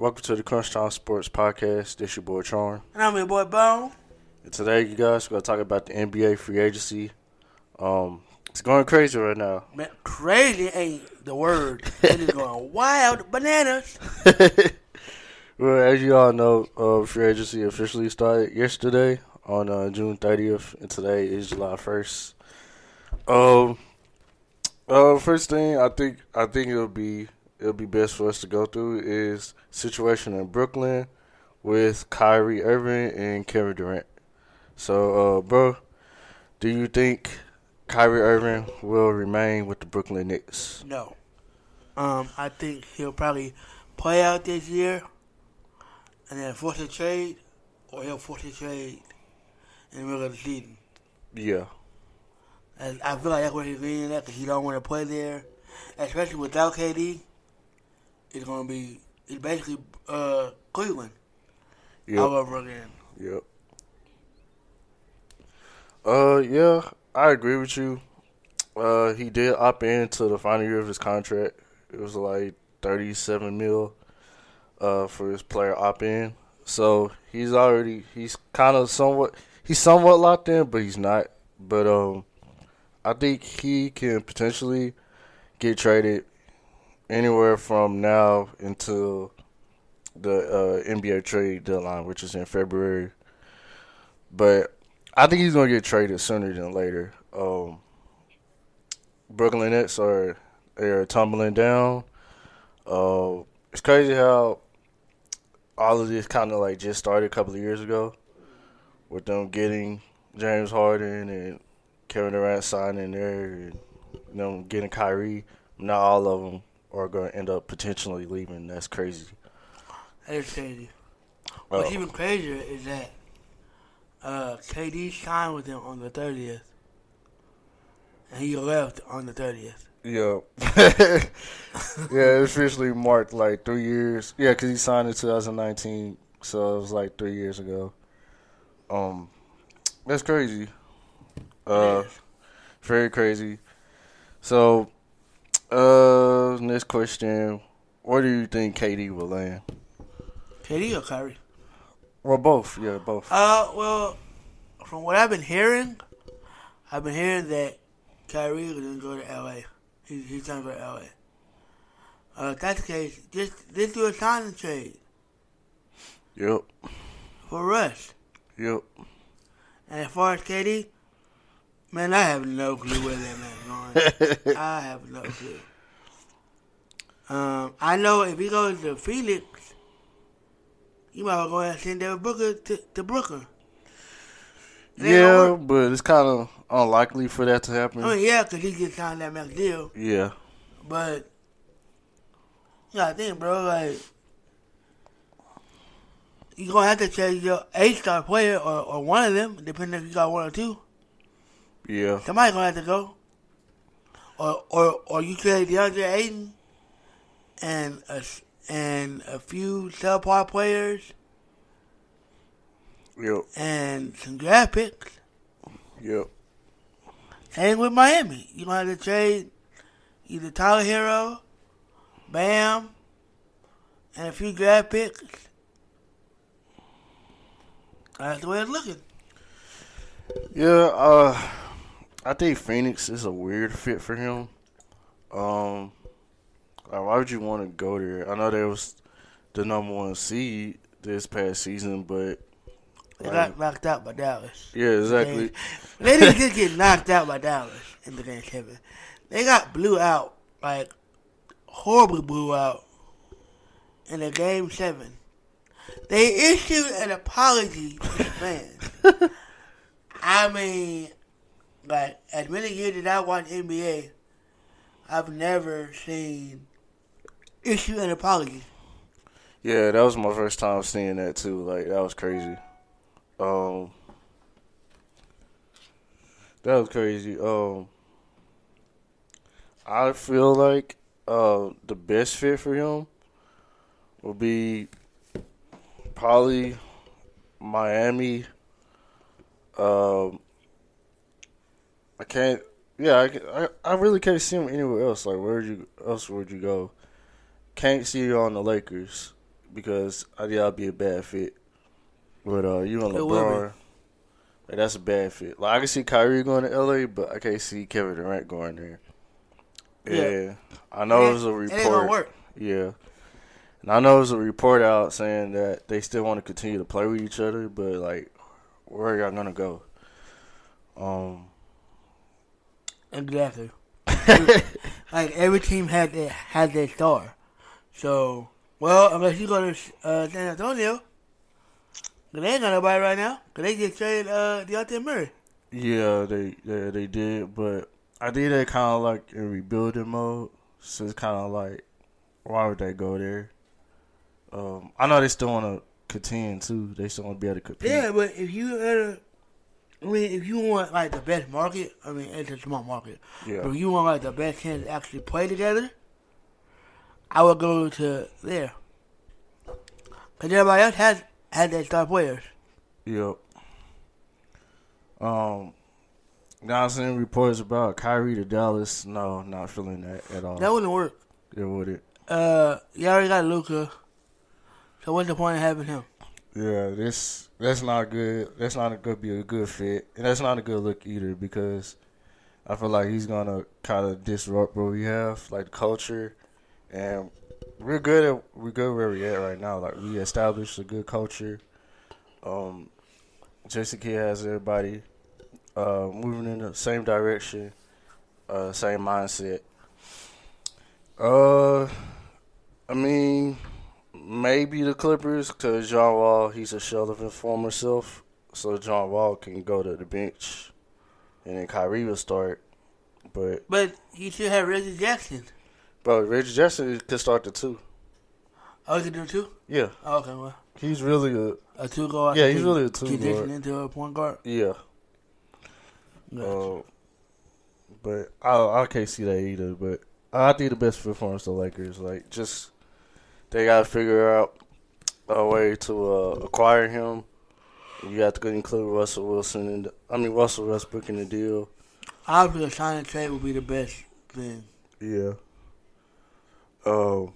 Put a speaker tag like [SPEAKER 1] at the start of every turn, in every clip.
[SPEAKER 1] Welcome to the Crunch Time Sports Podcast. This your boy Charm.
[SPEAKER 2] And I'm your boy Bone.
[SPEAKER 1] And today, you guys, we're gonna talk about the NBA free agency. Um, it's going crazy right now.
[SPEAKER 2] Man, crazy ain't the word. it is going wild bananas.
[SPEAKER 1] well, as you all know, uh, free agency officially started yesterday on uh, June 30th, and today is July 1st. Um, uh, first thing I think I think it'll be it'll be best for us to go through is situation in Brooklyn with Kyrie Irving and Kevin Durant. So, uh, bro, do you think Kyrie Irving will remain with the Brooklyn Nets?
[SPEAKER 2] No. Um, I think he'll probably play out this year and then force a trade, or he'll force a trade in the middle of the season.
[SPEAKER 1] Yeah.
[SPEAKER 2] And I feel like that's where he's leaning at because he don't want to play there, especially without KD. It's gonna be it's basically uh, Cleveland
[SPEAKER 1] Yep.
[SPEAKER 2] all over again.
[SPEAKER 1] Yep. Uh, yeah, I agree with you. Uh, he did opt in to the final year of his contract. It was like thirty-seven mil, uh, for his player opt in. So he's already he's kind of somewhat he's somewhat locked in, but he's not. But um, I think he can potentially get traded anywhere from now until the uh, NBA trade deadline, which is in February. But I think he's gonna get traded sooner than later. Um, Brooklyn Nets are they're tumbling down. Uh, it's crazy how all of this kind of like just started a couple of years ago with them getting James Harden and Kevin Durant signing there, and them getting Kyrie. Not all of them are going to end up potentially leaving. That's crazy.
[SPEAKER 2] That is crazy. What's
[SPEAKER 1] Uh,
[SPEAKER 2] even crazier is that uh, KD signed with him on the 30th, and he left on the 30th.
[SPEAKER 1] Yeah. yeah, it officially marked like three years. Yeah, because he signed in 2019, so it was like three years ago. Um, that's crazy. Uh, very crazy. So, uh, next question: Where do you think KD will land?
[SPEAKER 2] KD or Kyrie?
[SPEAKER 1] Well, both. Yeah, both.
[SPEAKER 2] Uh, well, from what I've been hearing, I've been hearing that Kyrie is going to go to LA. He, he's going to go to LA. Uh, if that's the case, just, just do a signing trade
[SPEAKER 1] Yep.
[SPEAKER 2] for Russ.
[SPEAKER 1] Yep.
[SPEAKER 2] And as far as KD, man, I have no clue where that going. I have no clue. Um, I know if he goes to Phoenix, you might well go ahead and send Devin Booker to, to Brooklyn. It ain't gonna
[SPEAKER 1] Yeah, but it's kind of unlikely for that to happen.
[SPEAKER 2] I mean, yeah, because he just signed that max deal.
[SPEAKER 1] yeah.
[SPEAKER 2] But, you gotta think, bro, like, you're gonna have to change your A star player or, or one of them, depending if you got one or two.
[SPEAKER 1] Yeah.
[SPEAKER 2] Somebody gonna have to go. Or or or you trade DeAndre Ayton and a, and a few subpar players
[SPEAKER 1] Yep.
[SPEAKER 2] and some draft picks.
[SPEAKER 1] Yep.
[SPEAKER 2] Same with Miami. You gonna have to trade either Tyler Herro, Bam, and a few draft picks. That's the way it's looking.
[SPEAKER 1] Yeah, uh, I think Phoenix is a weird fit for him. Um, like, why would you want to go there? I know they was the number one seed this past season, but
[SPEAKER 2] They
[SPEAKER 1] like,
[SPEAKER 2] got knocked out by Dallas.
[SPEAKER 1] yeah, exactly.
[SPEAKER 2] They didn't just get knocked out by Dallas in the game seven. They got blew out, like horribly blew out in the game seven. They issued an apology to the fans. I mean, like as many years as I watch NBA, I've never seen issue an apology.
[SPEAKER 1] Yeah, that was my first time seeing that too. Like that was crazy. Um, that was crazy. Um, I feel like uh the best fit for him would be probably Miami. Um, I can't. Yeah, I, I, I really can't see him anywhere else. Like, where you else would you go? Can't see you on the Lakers because I think that'd be a bad fit. But uh, you and
[SPEAKER 2] It would.
[SPEAKER 1] LeBron, like, that's a bad fit. Like I can see Kyrie going to LA, but I can't see Kevin Durant going there.
[SPEAKER 2] Yeah.
[SPEAKER 1] Yeah, I know
[SPEAKER 2] It
[SPEAKER 1] it was a
[SPEAKER 2] It
[SPEAKER 1] report.
[SPEAKER 2] work.
[SPEAKER 1] Yeah. And I know there's a report out saying that they still want to continue to play with each other, but like, where are y'all gonna go? Um,
[SPEAKER 2] Exactly. like every team had their had their star. So, well, unless you go to uh, San Antonio, they ain't got nobody right now. Cause they just traded uh, Dejounte Murray.
[SPEAKER 1] yeah, they yeah, they did, but I think they kind of like in rebuilding mode. So it's kind of like, why would they go there? Um, I know they still want to contend too. They still want to be able to compete.
[SPEAKER 2] Yeah, but if you uh, I mean, if you want like the best market, I mean, it's a small market.
[SPEAKER 1] yeah,
[SPEAKER 2] But if you want like the best chance to actually play together, I would go to there. Cause everybody else has had their star players.
[SPEAKER 1] Yep. Um, now I'm seeing reports about Kyrie to Dallas. No, not feeling that at all.
[SPEAKER 2] That wouldn't work.
[SPEAKER 1] It wouldn't.
[SPEAKER 2] Uh, you already got Luka. So what's the point of having him?
[SPEAKER 1] Yeah, this that's not good. That's not a good be a good fit, and that's not a good look either because I feel like he's gonna kind of disrupt what we have, like the culture, and we're good at we're good where we at right now. Like we established a good culture. Um, Jason Kidd has everybody uh, moving in the same direction, uh, same mindset. Uh, I mean, maybe the Clippers because John Wall he's a shell of his former self, so John Wall can go to the bench, and then Kyrie will start. But
[SPEAKER 2] But you should have Reggie Jackson.
[SPEAKER 1] bro, Reggie Jackson could start the two.
[SPEAKER 2] Oh, you can do two?
[SPEAKER 1] Yeah,
[SPEAKER 2] Oh, okay, well.
[SPEAKER 1] he's really a
[SPEAKER 2] A two guard.
[SPEAKER 1] Yeah, he's really a two guard.
[SPEAKER 2] into a point guard.
[SPEAKER 1] yeah.
[SPEAKER 2] Yeah.
[SPEAKER 1] Uh, but I I can't see that either. But I think the best performance for the Lakers. Like just they gotta figure out a way to uh, acquire him. You have to include Russell Wilson and I mean Russell Westbrook in the deal.
[SPEAKER 2] Obviously, a sign and trade would be the best thing.
[SPEAKER 1] Yeah. Um.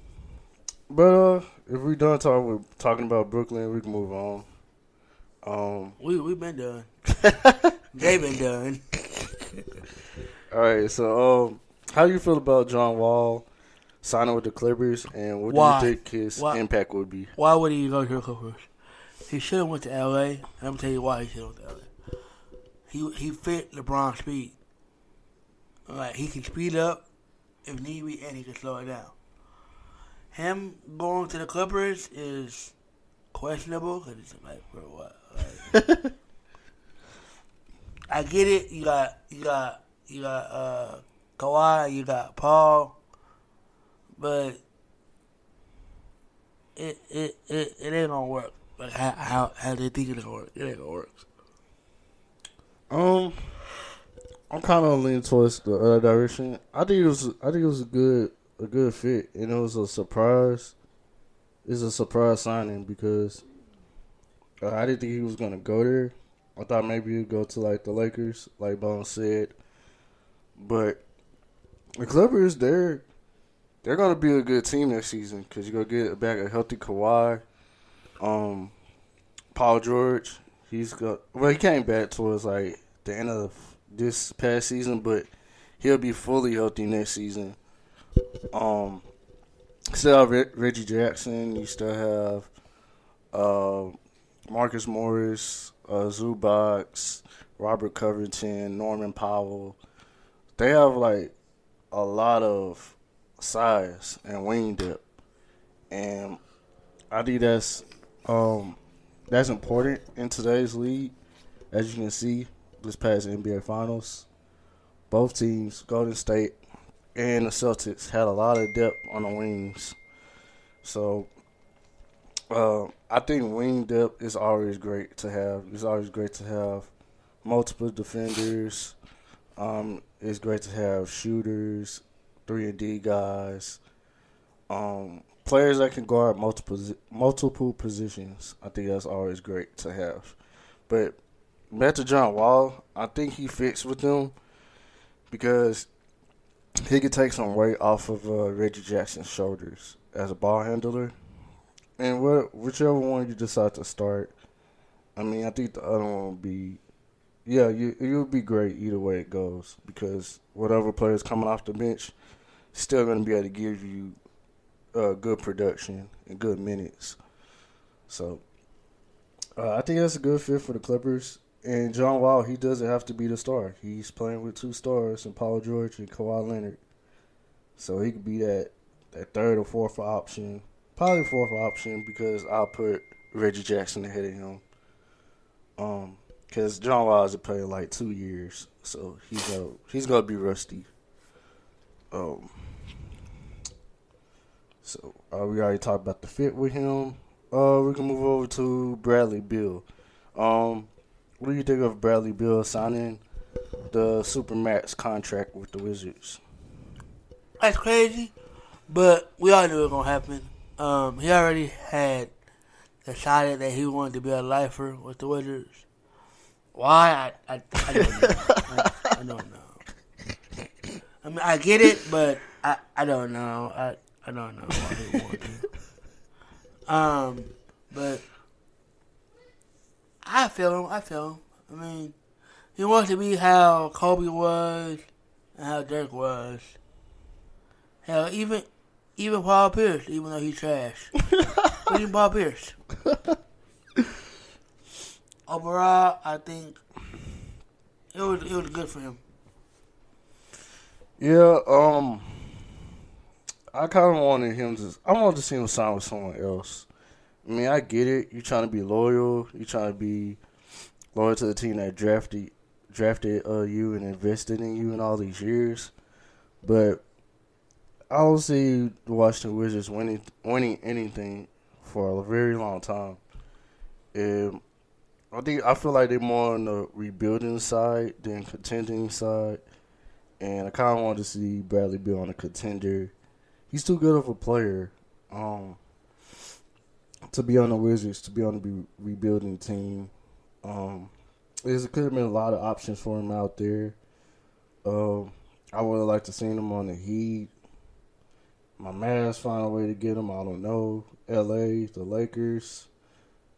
[SPEAKER 1] But uh, if we done talking talking about Brooklyn, we can move on. Um.
[SPEAKER 2] We we been done. they been done.
[SPEAKER 1] All right. So um, how do you feel about John Wall signing with the Clippers, and what
[SPEAKER 2] Why?
[SPEAKER 1] do you think his
[SPEAKER 2] Why?
[SPEAKER 1] impact would be?
[SPEAKER 2] Why would he go to the Clippers? He should have went to L.A. And I'm gonna tell you why he should have went to L.A. He he fit LeBron's speed. Like he can speed up if need be, and he can slow it down. Him going to the Clippers is questionable because it's like for what? Like, I get it. You got you got you got uh Kawhi, you got Paul, but it it it, it ain't gonna work. Like how how how they think it's gonna work. It ain't gonna work.
[SPEAKER 1] Um, I'm kind of leaning towards the other direction. I think it was I think it was a good a good fit, and it was a surprise. It's a surprise signing because uh, I didn't think he was gonna go there. I thought maybe he'd go to like the Lakers, like Bone said. But the Clippers, they're they're gonna be a good team next season because you're gonna get back a healthy Kawhi, um, Paul George. He's got well, he came back towards like the end of this past season, but he'll be fully healthy next season. Um, still have Re- Reggie Jackson. You still have uh, Marcus Morris, uh, Zubac, Robert Covington, Norman Powell. They have like a lot of size and wing depth, and I think that's um, that's important in today's league. As you can see, this past NBA Finals, both teams, Golden State and the Celtics, had a lot of depth on the wings. So, uh, I think wing depth is always great to have. It's always great to have multiple defenders. Um, it's great to have shooters, three and D guys, um, players that can guard multiple multiple positions. I think that's always great to have. But back to John Wall, I think he fits with them because he could take some weight off of uh, Reggie Jackson's shoulders as a ball handler, and what whichever one you decide to start, I mean, I think the other one will be, yeah, you you'll be great either way it goes because whatever player's coming off the bench, still going to be able to give you uh, good production and good minutes. So uh, I think that's a good fit for the Clippers. And John Wall, he doesn't have to be the star. He's playing with two stars and Paul George and Kawhi Leonard. So he could be that, that third or fourth option. Probably fourth option because I'll put Reggie Jackson ahead of him. Um, because John Wall has played like two years, so he's gonna he's gonna be rusty. Um, so uh, we already talked about the fit with him. Uh, we can move over to Bradley Beal. Um, what do you think of Bradley Beal signing the Supermax contract with the Wizards?
[SPEAKER 2] That's crazy, but we all knew it was gonna happen. Um, he already had decided that he wanted to be a lifer with the Wizards. Why? I I, I don't know. I, I don't know. I get it, but I I don't know. I I don't know why he wanted to. Um, but I feel him. I feel him. I mean, he wants to be how Kobe was and how Dirk was. Hell, even even Paul Pierce, even though he's trash. even Paul Pierce. Overall, I think it was it was good for him.
[SPEAKER 1] Yeah, um, I kind of wanted him to. I wanted to see him sign with someone else. I mean, I get it. You're trying to be loyal. You're trying to be loyal to the team that drafted drafted uh, you and invested in you in all these years. But I don't see the Washington Wizards winning winning anything for a very long time. And I think I feel like they're more on the rebuilding side than contending side. And I kind of wanted to see Bradley Beal on a contender. He's too good of a player um, to be on the Wizards, to be on the re- rebuilding team. Um, there could have been a lot of options for him out there. Um, I would have liked to seen him on the Heat. My Mavs find a way to get him. I don't know. L.A., the Lakers.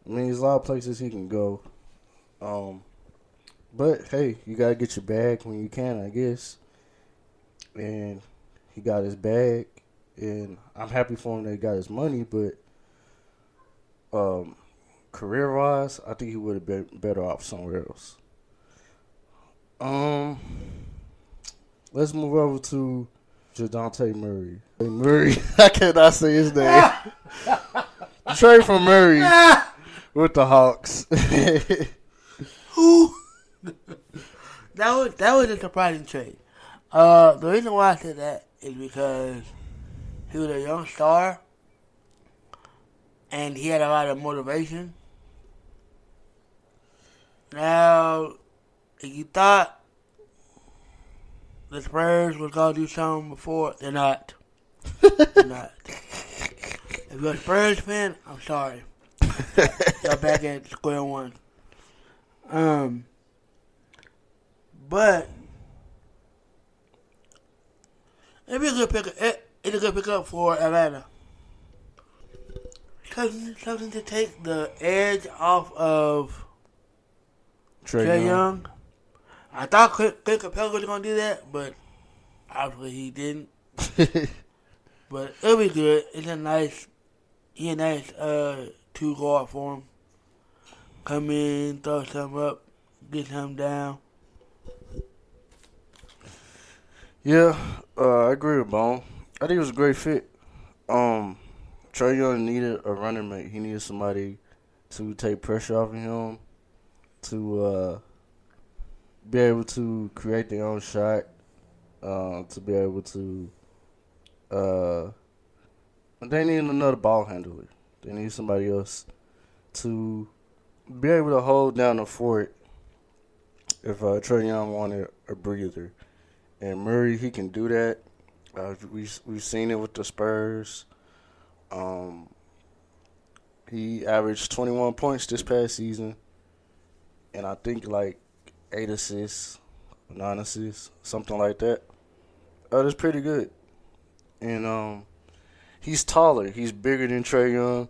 [SPEAKER 1] I mean, there's a lot of places he can go. Um, but hey, you gotta get your bag when you can, I guess. And he got his bag, and I'm happy for him that he got his money. But um, career wise, I think he would have been better off somewhere else. Um, let's move over to Jadante Murray. Hey, Murray, I cannot say his name. Trade for Murray with the Hawks.
[SPEAKER 2] Who? that was that was a surprising trade. Uh, the reason why I said that is because he was a young star, and he had a lot of motivation. Now, if you thought the Spurs was gonna do something before, they're not. they're not. If you're a Spurs fan, I'm sorry. You're back at square one. Um, but it'd be a good pick. It, it's a good pickup for Atlanta. Something, to take the edge off of
[SPEAKER 1] Trae
[SPEAKER 2] Trae
[SPEAKER 1] Young.
[SPEAKER 2] Young. I thought Clint, Clint Capela was gonna do that, but obviously he didn't. But it'll be good. It's a nice, he a nice uh two guard for him. Come in, throw some up, get him down.
[SPEAKER 1] Yeah, uh, I agree with Bone. I think it was a great fit. Um, Trae Young needed a running mate. He needed somebody to take pressure off of him, to uh, be able to create their own shot, uh, to be able to. Uh, they need another ball handler. They need somebody else to be able to hold down the fort if uh, Trae Young wanted a breather. And Murray, he can do that. Uh, we we've seen it with the Spurs. Um, he averaged 21 points this past season, and I think like eight assists, nine assists, something like that. Uh, that's pretty good. And um, he's taller. He's bigger than Trae Young,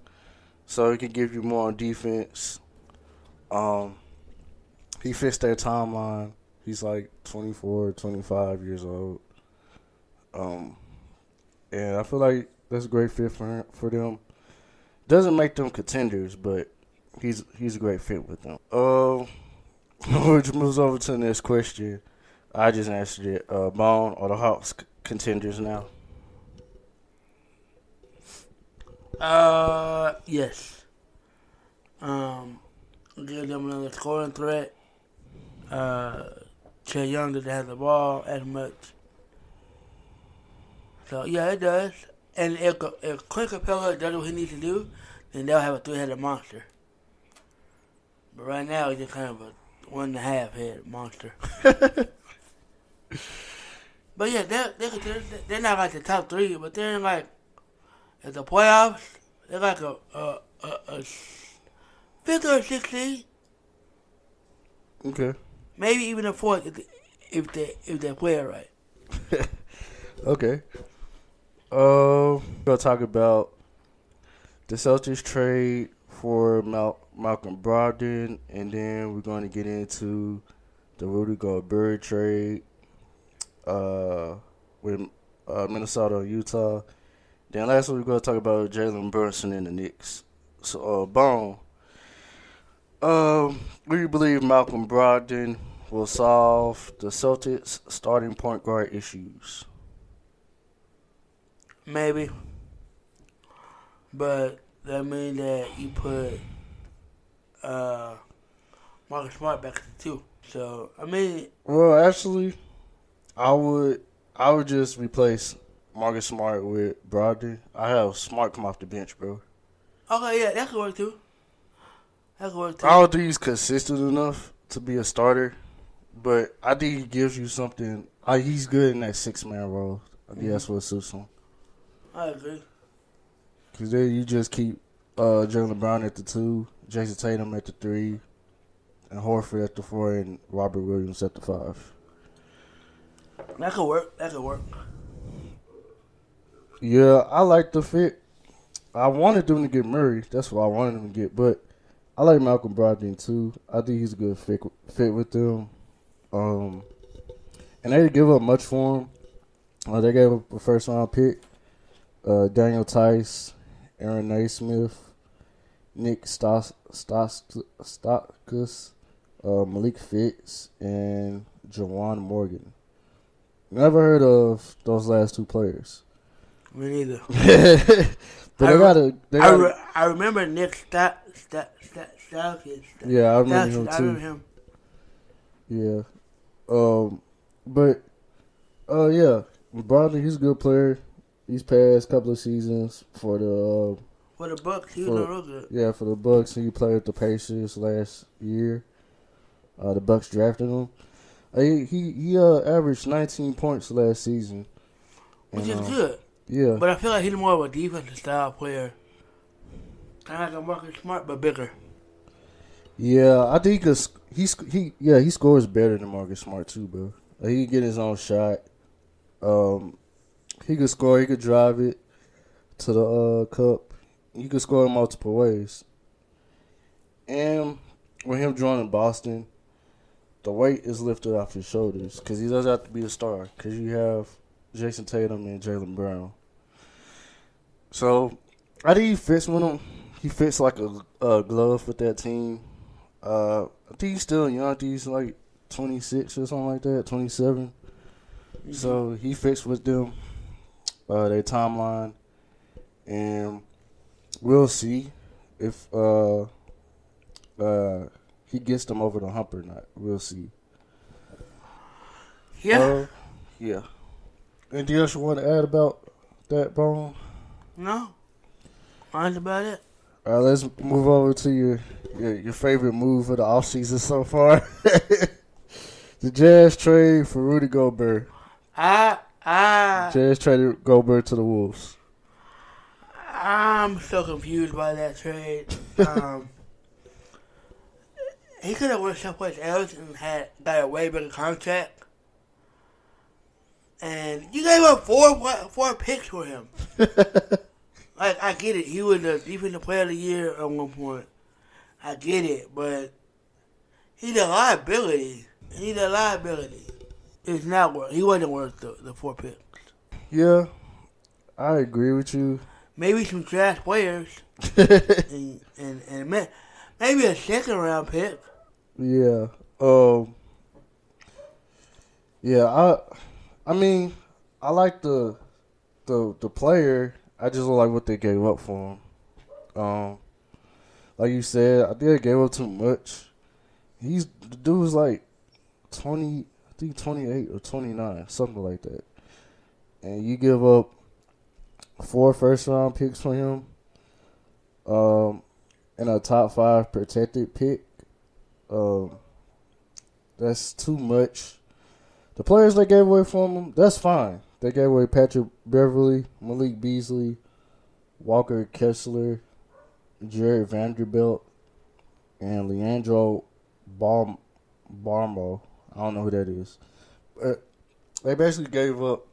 [SPEAKER 1] so he can give you more on defense. Um, he fits their timeline. He's like 24, 25 years old. Um, and I feel like that's a great fit for for them. Doesn't make them contenders, but he's he's a great fit with them. Uh, which moves over to the next question. I just answered it. Uh, Bone or the Hawks contenders now?
[SPEAKER 2] Uh, yes. Um, give them another scoring threat. Uh, Trae Young doesn't have the ball as much. So yeah, it does. And if if Clint Capela does what he needs to do, then they'll have a three-headed monster. But right now, it's just kind of a one and a half head monster. but yeah, they're they're, they're not like the top three, but they're in like at the playoffs. They're like a a a, a fifth or sixth seed,
[SPEAKER 1] Okay.
[SPEAKER 2] Maybe even a fourth if they if they, play it right.
[SPEAKER 1] Okay. Uh, we're gonna talk about the Celtics trade for Mal- Malcolm Brogdon, and then we're going to get into the Rudy Gobert trade uh, with uh, Minnesota and Utah. Then lastly, we're going to talk about Jalen Brunson and the Knicks. So, uh, Bone, um, do you believe Malcolm Brogdon will solve the Celtics starting point guard issues?
[SPEAKER 2] Maybe. But that means that you put uh Marcus Smart back at the two. So I mean
[SPEAKER 1] Well, actually, I would I would just replace Marcus Smart with Brogdon. I have Smart come off the bench, bro.
[SPEAKER 2] okay, yeah, that could work too. That could work.
[SPEAKER 1] I don't think he's consistent enough to be a starter, but I think he gives you something. I, he's good in that six man role. I think that's what suits him.
[SPEAKER 2] I agree.
[SPEAKER 1] Cause then you just keep uh, Jaylen Brown at the two, Jayson Tatum at the three, and Horford at the four, and Robert Williams at the five.
[SPEAKER 2] That could work. That could work.
[SPEAKER 1] Yeah, I like the fit. I wanted them to get Murray. That's what I wanted them to get. But I like Malcolm Brogdon too. I think he's a good fit fit with them. Um, and they didn't give up much for him. Uh, they gave up a first round pick. Uh, Daniel Theis, Aaron Nesmith, Nick Stos Stos Stockus, uh, Malik Fitts, and Juwan Morgan. Never heard of those last two players.
[SPEAKER 2] Me neither.
[SPEAKER 1] but
[SPEAKER 2] I
[SPEAKER 1] they
[SPEAKER 2] re-
[SPEAKER 1] gotta,
[SPEAKER 2] I, re- I remember Nick Stout Stout Stout Stout
[SPEAKER 1] yeah, I remember him
[SPEAKER 2] I
[SPEAKER 1] too.
[SPEAKER 2] remember him.
[SPEAKER 1] Yeah, um, but uh, yeah, Brogdon, he's a good player. He's passed a couple of seasons for the uh,
[SPEAKER 2] For the Bucks, he was real good.
[SPEAKER 1] yeah for the Bucks. He played with the Pacers last year. Uh, the Bucks drafted him. Uh, he he, he uh, averaged 19 points last season.
[SPEAKER 2] Which
[SPEAKER 1] And,
[SPEAKER 2] is
[SPEAKER 1] uh,
[SPEAKER 2] good.
[SPEAKER 1] Yeah,
[SPEAKER 2] But I feel like he's more of a defensive style player. Kind of like a Marcus Smart, but bigger.
[SPEAKER 1] Yeah, I think he could, sc- he he yeah he scores better than Marcus Smart too, bro. Like, he can get his own shot. Um, he could score. He could drive it to the uh, cup. He could score in multiple ways. And with him joining Boston, the weight is lifted off his shoulders because he doesn't have to be a star. Because you have Jayson Tatum and Jaylen Brown. So I think he fits with him. He fits like a, a glove with that team. Uh, I think he's still young. I think he's like 26 or something like that, 27. So he fits with them, uh, their timeline, and we'll see if uh, uh, he gets them over the hump or not. We'll see.
[SPEAKER 2] Yeah.
[SPEAKER 1] Uh, yeah. Anything else you want to add about that, Bone?
[SPEAKER 2] no. That's about it.
[SPEAKER 1] All right, let's move over to your your, your favorite move of the offseason so far. the Jazz trade for Rudy Gobert.
[SPEAKER 2] I, I,
[SPEAKER 1] Jazz traded Gobert to the Wolves.
[SPEAKER 2] I'm so confused by that trade. Um, he could have went someplace else and had got a way bigger contract. And you gave up four four picks for him. like I get it. He was the defensive player of the year at one point. I get it, but he's a liability. He's a liability. It's not worth. He wasn't worth the, the four picks.
[SPEAKER 1] Yeah, I agree with you.
[SPEAKER 2] Maybe some trash players, and and and ma- maybe a second round pick.
[SPEAKER 1] Yeah. Um. Yeah, I. I mean, I like the the the player. I just don't like what they gave up for him. Um, like you said, I they gave up too much. He's the dude's like twenty, I think twenty eight or twenty nine, something like that. And you give up four first round picks for him, um, and a top five protected pick. Um, that's too much. The players they gave away from him, that's fine. They gave away Patrick Beverley, Malik Beasley, Walker Kessler, Jarred Vanderbilt, and Leandro Barm Barmo. I don't know who that is. But they basically gave up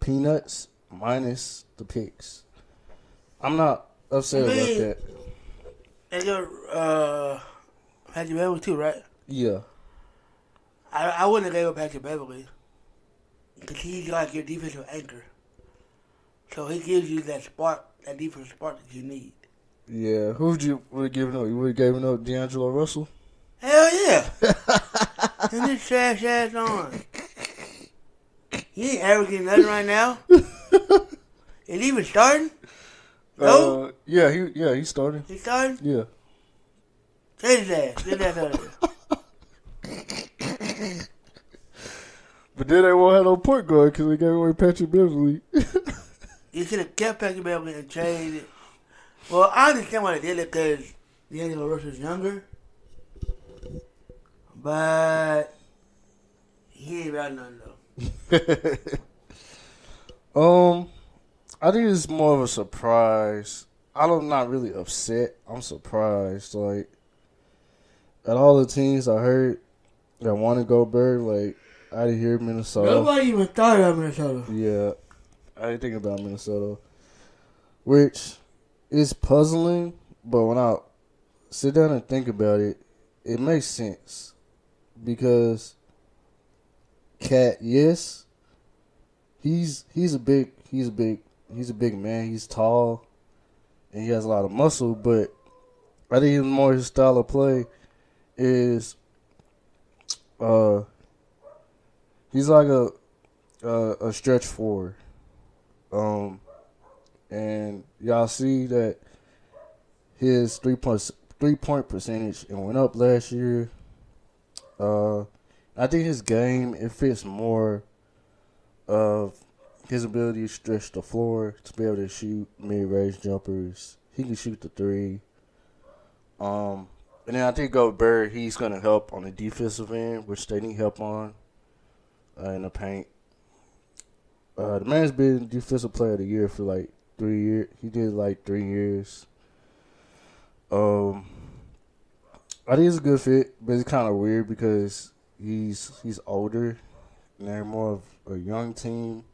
[SPEAKER 1] peanuts minus the picks. I'm not upset about that.
[SPEAKER 2] They got uh, Patrick Beverley too, right?
[SPEAKER 1] Yeah.
[SPEAKER 2] I I wouldn't have gave up Patrick Beverley because he's like your defensive anchor. So he gives you that spark, that defensive spark that you need.
[SPEAKER 1] Yeah. Who would you would have given up? You would have given up D'Angelo Russell?
[SPEAKER 2] Hell yeah! and this trash ass on. He ain't averaging nothing right now. Is he even starting? No,
[SPEAKER 1] Uh, yeah, he yeah, he started.
[SPEAKER 2] he starting.
[SPEAKER 1] Yeah.
[SPEAKER 2] His ass. Get that out of here.
[SPEAKER 1] But then they won't have no point guard because they gave away Patrick Beverley.
[SPEAKER 2] You should have kept Patrick Beverley and traded. Well, I understand why they did it because D'Angelo Russell's younger. But he ain't got nothing though.
[SPEAKER 1] um, I think it's more of a surprise. I'm not really upset. I'm surprised. Like, at all the teams I heard that want to Gobert, like, I of here, Minnesota.
[SPEAKER 2] Nobody even thought of Minnesota.
[SPEAKER 1] Yeah, I didn't think about Minnesota, which is puzzling. But when I sit down and think about it, it makes sense because Cat, yes, he's he's a big he's a big he's a big man. He's tall and he has a lot of muscle, but I think more his style of play is uh he's like a a, a stretch forward. Um, and y'all see that his three point three point percentage it went up last year. Uh, I think his game it fits more of his ability to stretch the floor to be able to shoot mid range jumpers. He can shoot the three. Um, and then I think Gobert he's gonna help on the defensive end, which they need help on uh, in the paint. Uh, the man's been defensive player of the year for like three years. He did like three years. Um, I think it's a good fit, but it's kind of weird because he's he's older, and they're more of a young team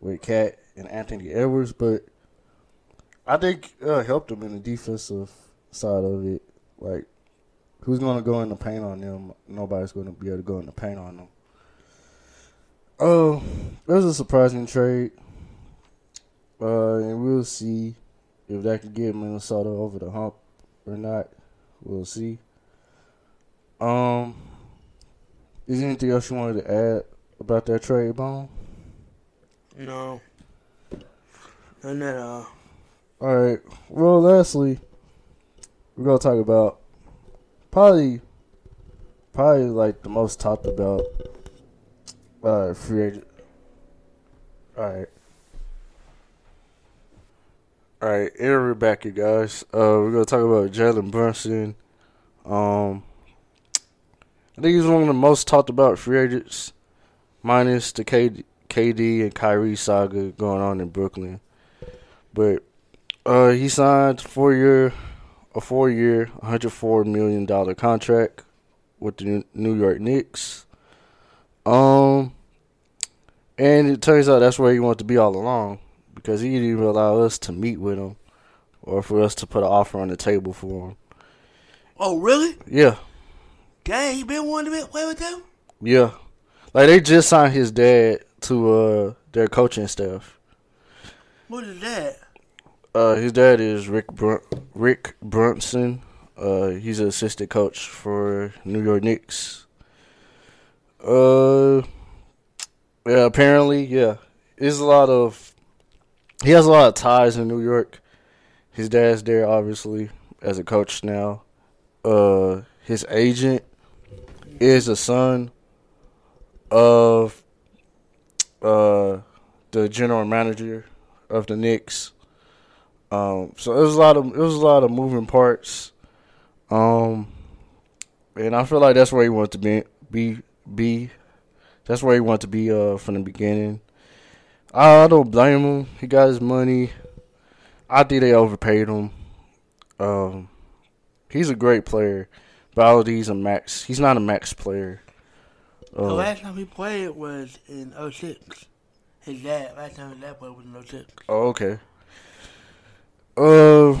[SPEAKER 1] with Cat and Anthony Edwards. But I think uh, helped him in the defensive side of it. Like, who's going to go in the paint on them? Nobody's going to be able to go in the paint on them. Oh, it was a surprising trade. Uh, and we'll see if that can get Minnesota over the hump or not. We'll see. Um, is there anything else you wanted to add about that trade, Bone?
[SPEAKER 2] No. None at all.
[SPEAKER 1] All right. Well, lastly, we're gonna talk about probably, probably like the most talked about uh, free agent. All right. All right, and we're back, you guys. Uh, we're gonna talk about Jalen Brunson. Um, I think he's one of the most talked about free agents, minus the KD, KD and Kyrie saga going on in Brooklyn. But uh, he signed four year, a four year, 104 million dollar contract with the New York Knicks. Um, and it turns out that's where he wanted to be all along because he didn't even allow us to meet with him or for us to put an offer on the table for him.
[SPEAKER 2] Oh, really?
[SPEAKER 1] Yeah,
[SPEAKER 2] Dang, he been wanting to play with them?
[SPEAKER 1] yeah. Like they just signed his dad to uh their coaching staff.
[SPEAKER 2] What is that?
[SPEAKER 1] Uh, his dad is Rick Brun- Rick Brunson. Uh, he's an assistant coach for New York Knicks. Uh, yeah. Apparently, yeah. There's a lot of. He has a lot of ties in New York. His dad's there, obviously, as a coach now. Uh, his agent is a son of uh the general manager of the Knicks. Um, so it was a lot of it was a lot of moving parts. Um, and I feel like that's where he wants to be be be. That's where he wanted to be uh from the beginning. I don't blame him. He got his money. I think they overpaid him. Um, he's a great player, but I he's a max. He's not a max player.
[SPEAKER 2] The
[SPEAKER 1] Uh,
[SPEAKER 2] last time he played was in 06. His dad, last time his dad played was in 06.
[SPEAKER 1] Oh, okay. Uh,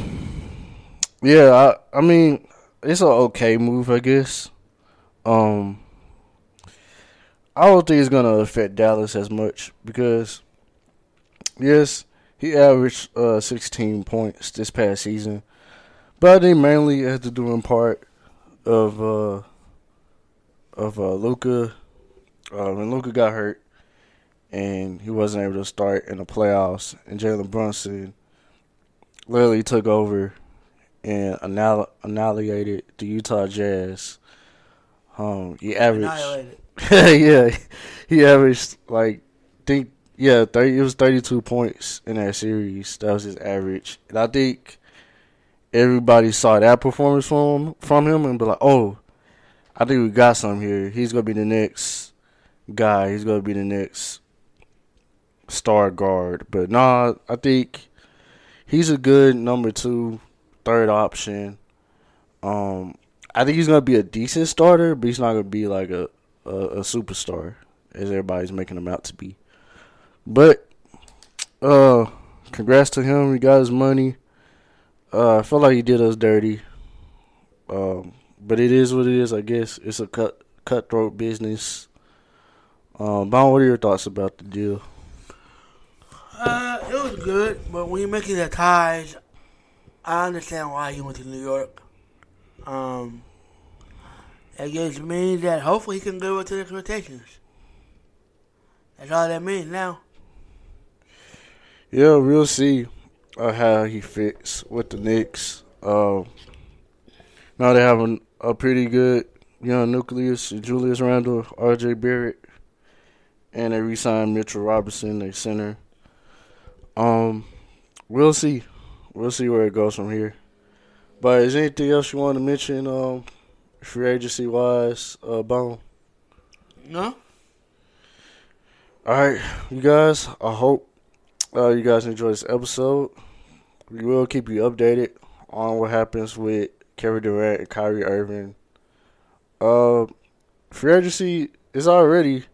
[SPEAKER 1] yeah. I I mean, it's an okay move, I guess. Um, I don't think it's gonna affect Dallas as much because, yes, he averaged uh 16 points this past season, but I think mainly it had to do in part of uh of uh Luka. Uh, when Luka got hurt, and he wasn't able to start in the playoffs, and Jalen Brunson literally took over and annihil- annihilated the Utah Jazz. Um, he averaged. yeah, he averaged like think yeah, thirty. It was thirty-two points in that series. That was his average, and I think everybody saw that performance from him, from him and be like, "Oh, I think we got some here. He's gonna be the next guy. He's gonna be the next star guard." But nah, I think he's a good number two, third option. Um, I think he's gonna be a decent starter, but he's not gonna be like a a, a superstar as everybody's making him out to be. But uh, congrats to him. He got his money. Uh, I feel like he did us dirty. Um, but it is what it is. I guess it's a cut cutthroat business. Um, Bone, what are your thoughts about the deal?
[SPEAKER 2] Uh, it was good, but when you're making the ties, I understand why he went to New York. Um, just means that hopefully he can live up to the expectations. That's all that means now.
[SPEAKER 1] Yeah, we'll see uh, how he fits with the Knicks. Um, now they have a, a pretty good young nucleus: Julius Randle, R.J. Barrett, and they re-signed Mitchell Robinson, their center. Um, we'll see. We'll see where it goes from here. But is anything else you want to mention, um, free agency wise, uh, Bone?
[SPEAKER 2] No?
[SPEAKER 1] All right, you guys. I hope uh, you guys enjoy this episode. We will keep you updated on what happens with Kevin Durant and Kyrie Irving. Uh, free agency is already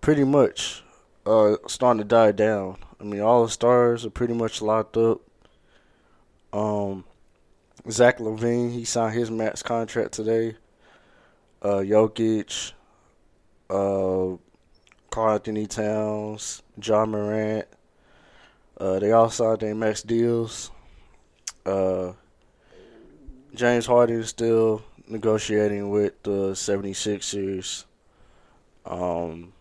[SPEAKER 1] pretty much uh, starting to die down. I mean, all the stars are pretty much locked up. Um, Zach LaVine, he signed his max contract today. Uh, Jokic, uh, Karl-Anthony Towns, John Morant. Uh, they all signed their max deals. Uh, James Harden is still negotiating with the 76ers. Um,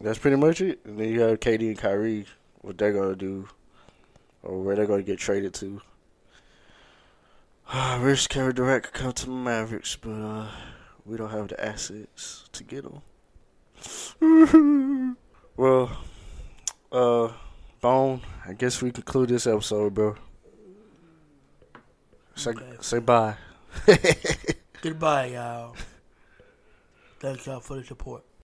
[SPEAKER 1] that's pretty much it. And then you have KD and Kyrie, what they're going to do, or where they're going to get traded to. Wish Kevin Durant could come to the Mavericks, but uh, we don't have the assets to get him. well, uh, Bone, I guess we conclude this episode, bro. Say,
[SPEAKER 2] Okay.
[SPEAKER 1] say bye.
[SPEAKER 2] Goodbye, y'all. Thanks y'all for the support.